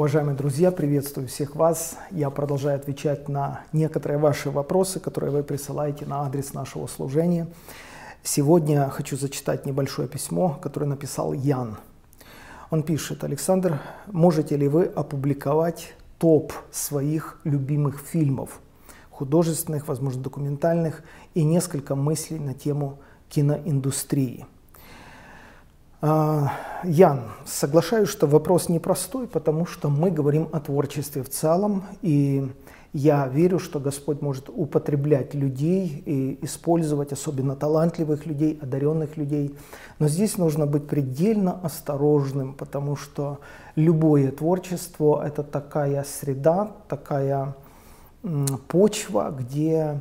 Уважаемые друзья, приветствую всех вас. Я продолжаю отвечать на некоторые ваши вопросы, которые вы присылаете на адрес нашего служения. Сегодня хочу зачитать небольшое письмо, которое написал Ян. Он пишет, Александр, можете ли вы опубликовать топ своих любимых фильмов, художественных, возможно, документальных, и несколько мыслей на тему киноиндустрии – Ян, соглашаюсь, что вопрос непростой, потому что мы говорим о творчестве в целом, и я верю, что Господь может употреблять людей и использовать особенно талантливых людей, одаренных людей. Но здесь нужно быть предельно осторожным, потому что любое творчество – это такая среда, такая почва, где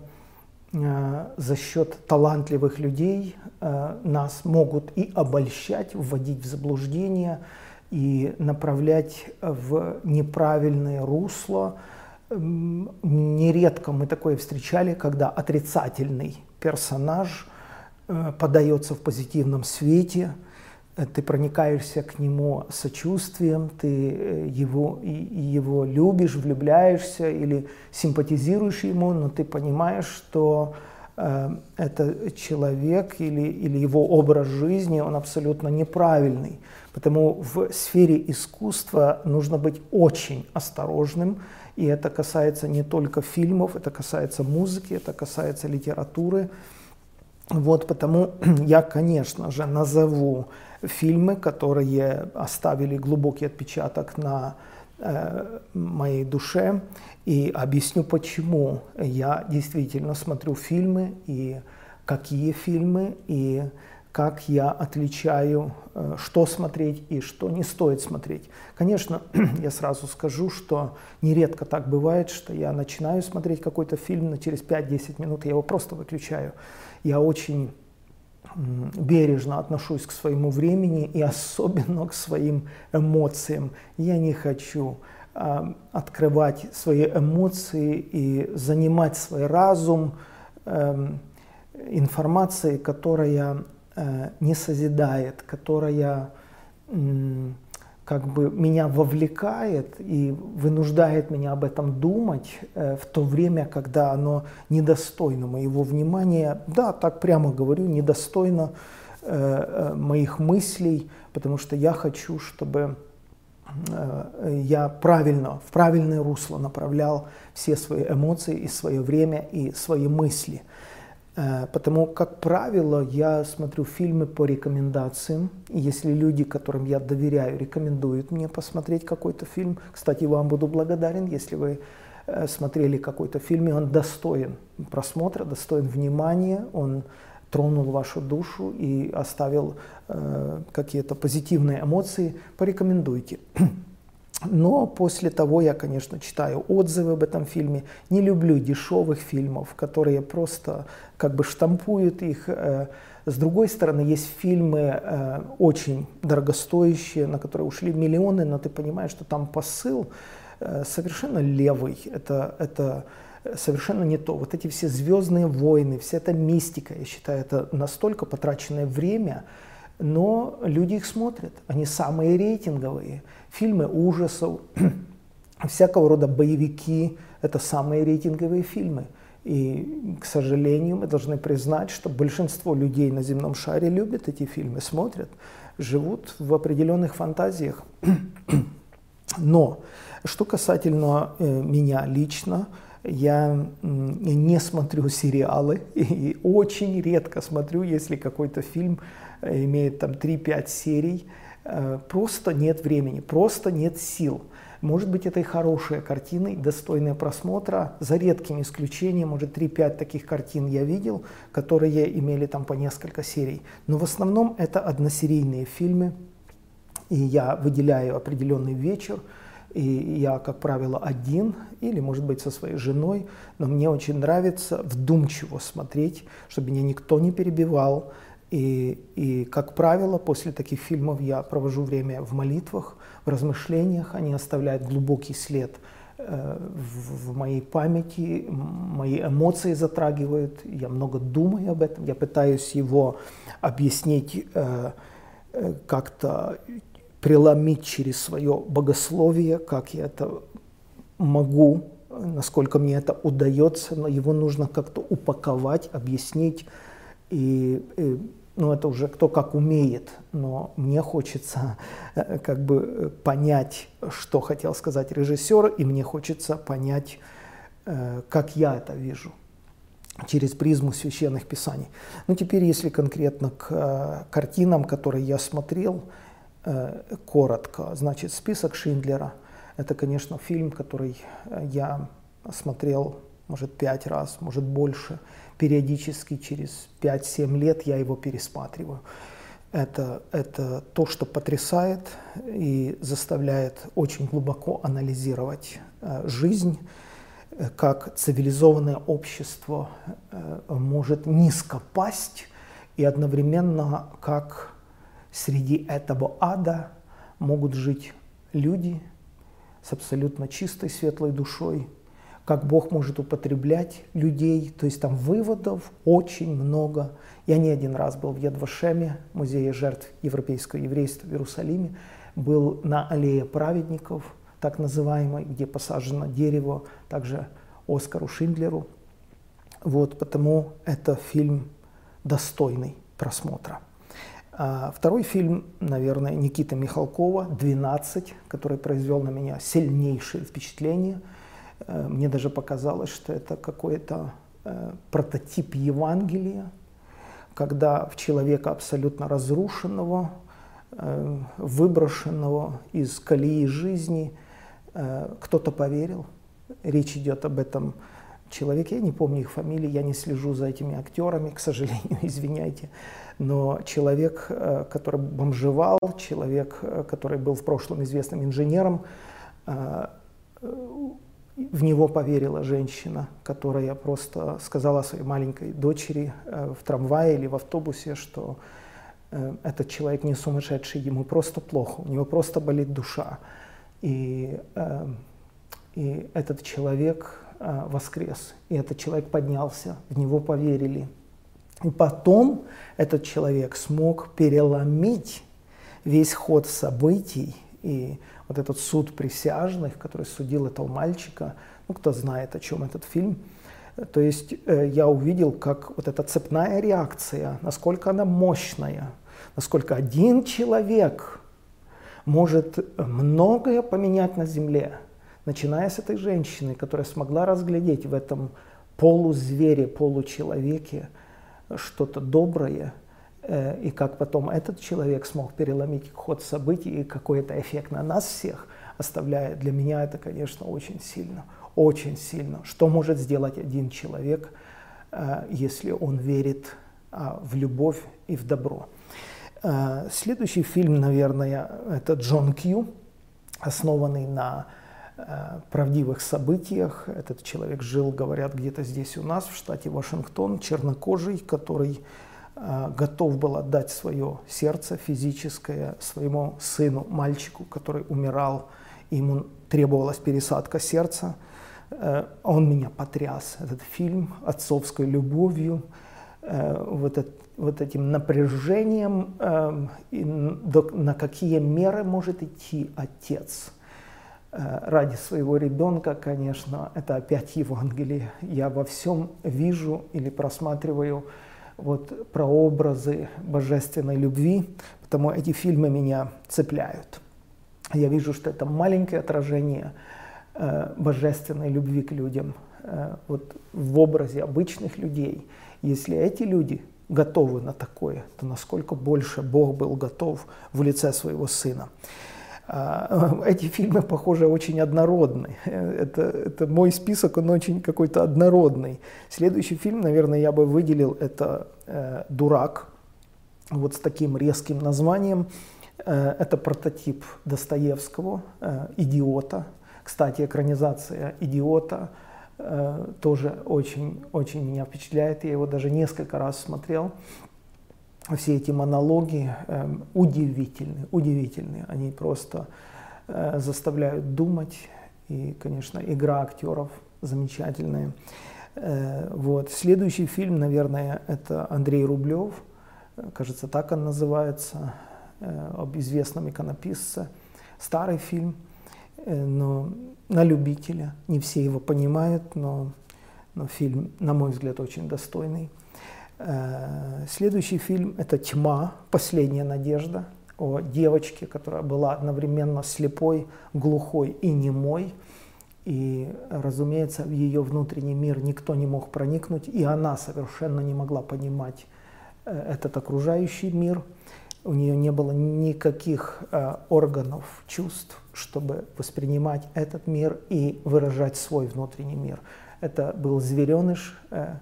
за счет талантливых людей э, нас могут и обольщать, вводить в заблуждение и направлять в неправильное русло. Нередко мы такое встречали, когда отрицательный персонаж э, подается в позитивном свете – Э, ты проникаешься к нему сочувствием, ты э, его, его любишь, влюбляешься или симпатизируешь ему, но ты понимаешь, что э, это человек или, или его образ жизни, он абсолютно неправильный. Потому в сфере искусства нужно быть очень осторожным, и это касается не только фильмов, это касается музыки, это касается литературы. Вот потому я, конечно же, назову фильмы, которые оставили глубокий отпечаток на э, моей душе. И объясню, почему я действительно смотрю фильмы и какие фильмы, и как я отличаю, э, что смотреть и что не стоит смотреть. Конечно, я сразу скажу, что нередко так бывает, что я начинаю смотреть какой-то фильм, но через 5-10 минут я его просто выключаю. Я очень бережно отношусь к своему времени и особенно к своим эмоциям. Я не хочу э, открывать свои эмоции и занимать свой разум э, информацией, которая не созидает, которая э, как бы меня вовлекает и вынуждает меня об этом думать э, в то время, когда оно недостойно моего внимания. Да, так прямо говорю, недостойно э, э, моих мыслей, потому что я хочу, чтобы я правильно, в правильное русло направлял все свои эмоции и свое время и свои мысли. Э, потому, как правило, я смотрю фильмы по рекомендациям. Если люди, которым я доверяю, рекомендуют мне посмотреть какой-то фильм, кстати, вам буду благодарен, если вы э, смотрели какой-то фильм, и он достоин просмотра, достоин внимания, он тронул вашу душу и оставил э, какие-то позитивные эмоции, порекомендуйте. Но после того я, конечно, читаю отзывы об этом фильме. Не люблю дешевых фильмов, которые просто как бы штампуют их. Э, с другой стороны, есть фильмы э, очень дорогостоящие, на которые ушли миллионы, но ты понимаешь, что там посыл э, совершенно левый. Это, это совершенно не то. Вот эти все звездные войны, вся эта мистика, я считаю, это настолько потраченное время, но люди их смотрят. Они самые рейтинговые. Фильмы ужасов, всякого рода боевики – это самые рейтинговые фильмы. И, к сожалению, мы должны признать, что большинство людей на земном шаре любят эти фильмы, смотрят, живут в определенных фантазиях. Но что касательно э, меня лично, я не смотрю сериалы и очень редко смотрю, если какой-то фильм э, имеет там 3-5 серий. Э, просто нет времени, просто нет сил. Может быть, это и хорошая картина, достойная просмотра. За редким исключением, может, 3-5 таких картин я видел, которые имели там по несколько серий. Но в основном это односерийные фильмы, и я выделяю определенный вечер, и я, как правило, один или, может быть, со своей женой, но мне очень нравится вдумчиво смотреть, чтобы меня никто не перебивал. И, и, как правило, после таких фильмов я провожу время в молитвах, в размышлениях. Они оставляют глубокий след э, в, моей памяти, мои эмоции затрагивают. Я много думаю об этом, я пытаюсь его объяснить э, э как-то преломить через свое богословие, как я это могу, насколько мне это удается, но его нужно как-то упаковать, объяснить. И, и ну, это уже кто как умеет, но мне хочется э, как бы понять, что хотел сказать режиссер, и мне хочется понять, э, как я это вижу через призму священных писаний. Ну, теперь, если конкретно к э, картинам, которые я смотрел, коротко, значит, список Шиндлера – это, конечно, фильм, который э, я смотрел, может, пять раз, может, больше. Периодически через 5-7 лет я его пересматриваю. Это, это то, что потрясает и заставляет очень глубоко анализировать э, жизнь, э, как цивилизованное общество э, может низко пасть, и одновременно как среди этого ада могут жить люди, с абсолютно чистой, светлой душой, как Бог может употреблять людей. То есть там выводов очень много. Я не один раз был в Едвашеме, музее жертв европейского еврейства в Иерусалиме, был на аллее праведников, так называемой, где посажено дерево, также Оскару Шиндлеру. Вот, потому это фильм достойный просмотра. А второй фильм, наверное, Никита Михалкова «12», который произвел на меня сильнейшее впечатление. Э, мне даже показалось, что это какой-то э, прототип Евангелия, когда в человека абсолютно разрушенного, э, выброшенного из колеи жизни кто-то поверил. Речь идет об этом человеке, я не помню их фамилии, я не слежу за этими актерами, к сожалению, извиняйте но человек, э, который бомжевал, человек, э, который был в прошлом известным инженером, э, в него поверила женщина, которая просто сказала своей маленькой дочери в трамвае или в автобусе, что этот человек не сумасшедший, ему просто плохо, у него просто болит душа. И, и этот человек воскрес, и этот человек поднялся, в него поверили – и потом этот человек смог переломить весь ход событий. И вот этот суд присяжных, который судил этого мальчика, ну, кто знает, о чем этот фильм, то есть э, я увидел, как вот эта цепная реакция, насколько она мощная, насколько один человек может многое поменять на земле, начиная с этой женщины, которая смогла разглядеть в этом полузвере, получеловеке что-то доброе, э, и как потом этот человек смог переломить ход событий и какой это эффект на нас всех оставляет, для меня это, конечно, очень сильно, очень сильно. Что может сделать один человек, э, если он верит а, в любовь и в добро? Э, следующий фильм, наверное, это Джон Кью, основанный на правдивых событиях. Этот человек жил, говорят, где-то здесь у нас, в штате Вашингтон, чернокожий, который э, готов был отдать свое сердце физическое своему сыну, мальчику, который умирал, ему требовалась пересадка сердца. Э, он меня потряс, этот фильм, отцовской любовью, вот, это, вот этим напряжением, на какие меры может идти отец – Э, ради своего ребенка, конечно, это опять Евангелие. Я во всем вижу или просматриваю вот прообразы божественной любви, потому эти фильмы меня цепляют. Я вижу, что это маленькое отражение э, божественной любви к людям, э, вот в образе обычных людей. Если эти люди готовы на такое, то насколько больше Бог был готов в лице своего Сына. А, эти фильмы, похоже, очень однородны. Это, это мой список, он очень какой-то однородный. Следующий фильм, наверное, я бы выделил, это э, «Дурак», вот с таким резким названием. Э, это прототип Достоевского, э, «Идиота». Кстати, экранизация «Идиота» э, тоже очень, очень меня впечатляет. Я его даже несколько раз смотрел все эти монологи э, удивительны, удивительны. Они просто э, заставляют думать. И, конечно, игра актеров замечательная. Э, вот. Следующий фильм, наверное, это Андрей Рублев. Кажется, так он называется. об известном иконописце. Старый фильм, но на любителя. Не все его понимают, но, но фильм, на мой взгляд, очень достойный. Следующий фильм – это «Тьма. Последняя надежда» о девочке, которая была одновременно слепой, глухой и немой – и, разумеется, в ее внутренний мир никто не мог проникнуть, и она совершенно не могла понимать э, этот окружающий мир. У нее не было никаких э, органов чувств, чтобы воспринимать этот мир и выражать свой внутренний мир. Это был звереныш, э, э,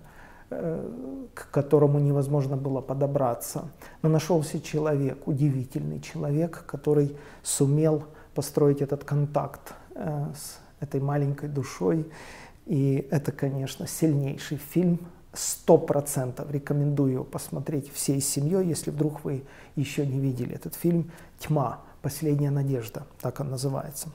к которому невозможно было подобраться. Но нашелся человек, удивительный человек, который сумел построить этот контакт э, с этой маленькой душой. И это, конечно, сильнейший фильм. Сто процентов рекомендую его посмотреть всей семьей, если вдруг вы еще не видели этот фильм «Тьма. Последняя надежда», так он называется.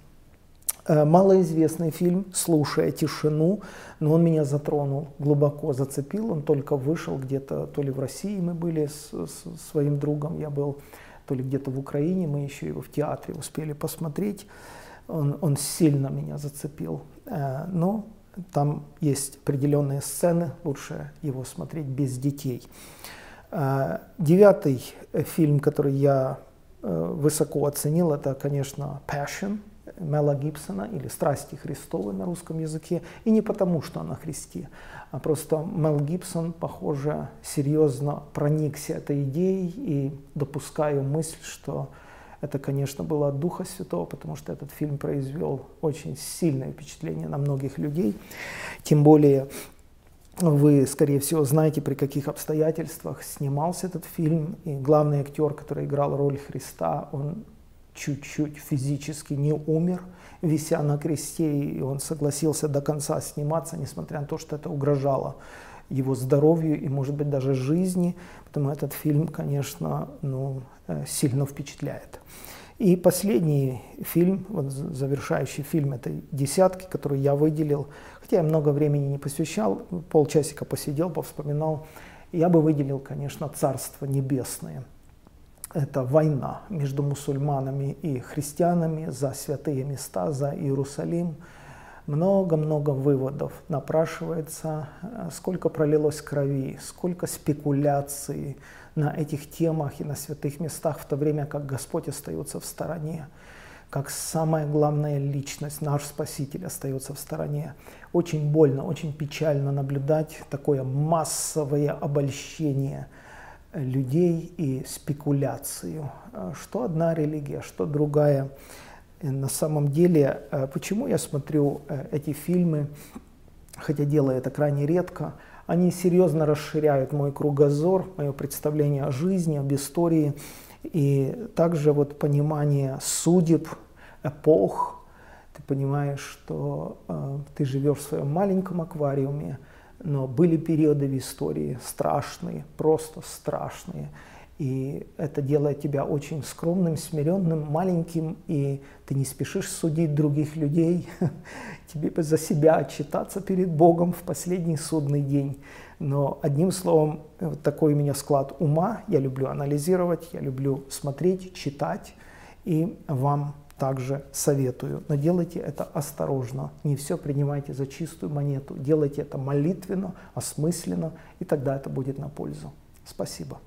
Э, малоизвестный фильм «Слушая тишину», но он меня затронул, глубоко зацепил. Он только вышел где-то, то ли в России мы были с, с своим другом, я был, то ли где-то в Украине, мы еще его в театре успели посмотреть он, он сильно меня зацепил. Э, но там есть определенные сцены, лучше его смотреть без детей. Э, девятый фильм, который я высоко оценил, это, конечно, Passion Мела Гибсона или «Страсти Христовы» на русском языке. И не потому, что она Христе, а просто Мел Гибсон, похоже, серьезно проникся этой идеей и допускаю мысль, что это, конечно, было от Духа Святого, потому что этот фильм произвел очень сильное впечатление на многих людей. Тем более вы, скорее всего, знаете, при каких обстоятельствах снимался этот фильм. И главный актер, который играл роль Христа, он чуть-чуть физически не умер, вися на кресте, и он согласился до конца сниматься, несмотря на то, что это угрожало его здоровью и, может быть, даже жизни. Поэтому этот фильм, конечно, ну, э, сильно впечатляет. И последний фильм, вот завершающий фильм этой десятки, который я выделил, хотя я много времени не посвящал, полчасика посидел, повспоминал, я бы выделил, конечно, «Царство небесное». Это война между мусульманами и христианами за святые места, за Иерусалим – много-много выводов напрашивается, сколько пролилось крови, сколько спекуляций на этих темах и на святых местах, в то время как Господь остается в стороне, как самая главная личность, наш Спаситель, остается в стороне. Очень больно, очень печально наблюдать такое массовое обольщение людей и спекуляцию, э, что одна религия, что другая – на самом деле, э, почему я смотрю э, эти фильмы, хотя делаю это крайне редко, они серьезно расширяют мой кругозор, мое представление о жизни, об истории, и также вот понимание судеб, эпох. Ты понимаешь, что э, ты живешь в своем маленьком аквариуме, но были периоды в истории страшные, просто страшные. И это делает тебя очень скромным, смиренным, маленьким, и ты не спешишь судить других людей. Тебе за себя отчитаться перед Богом в последний судный день. Но одним словом, вот такой у меня склад ума. Я люблю анализировать, я люблю смотреть, читать. И вам также советую. Но делайте это осторожно. Не все принимайте за чистую монету. Делайте это молитвенно, осмысленно, и тогда это будет на пользу. Спасибо.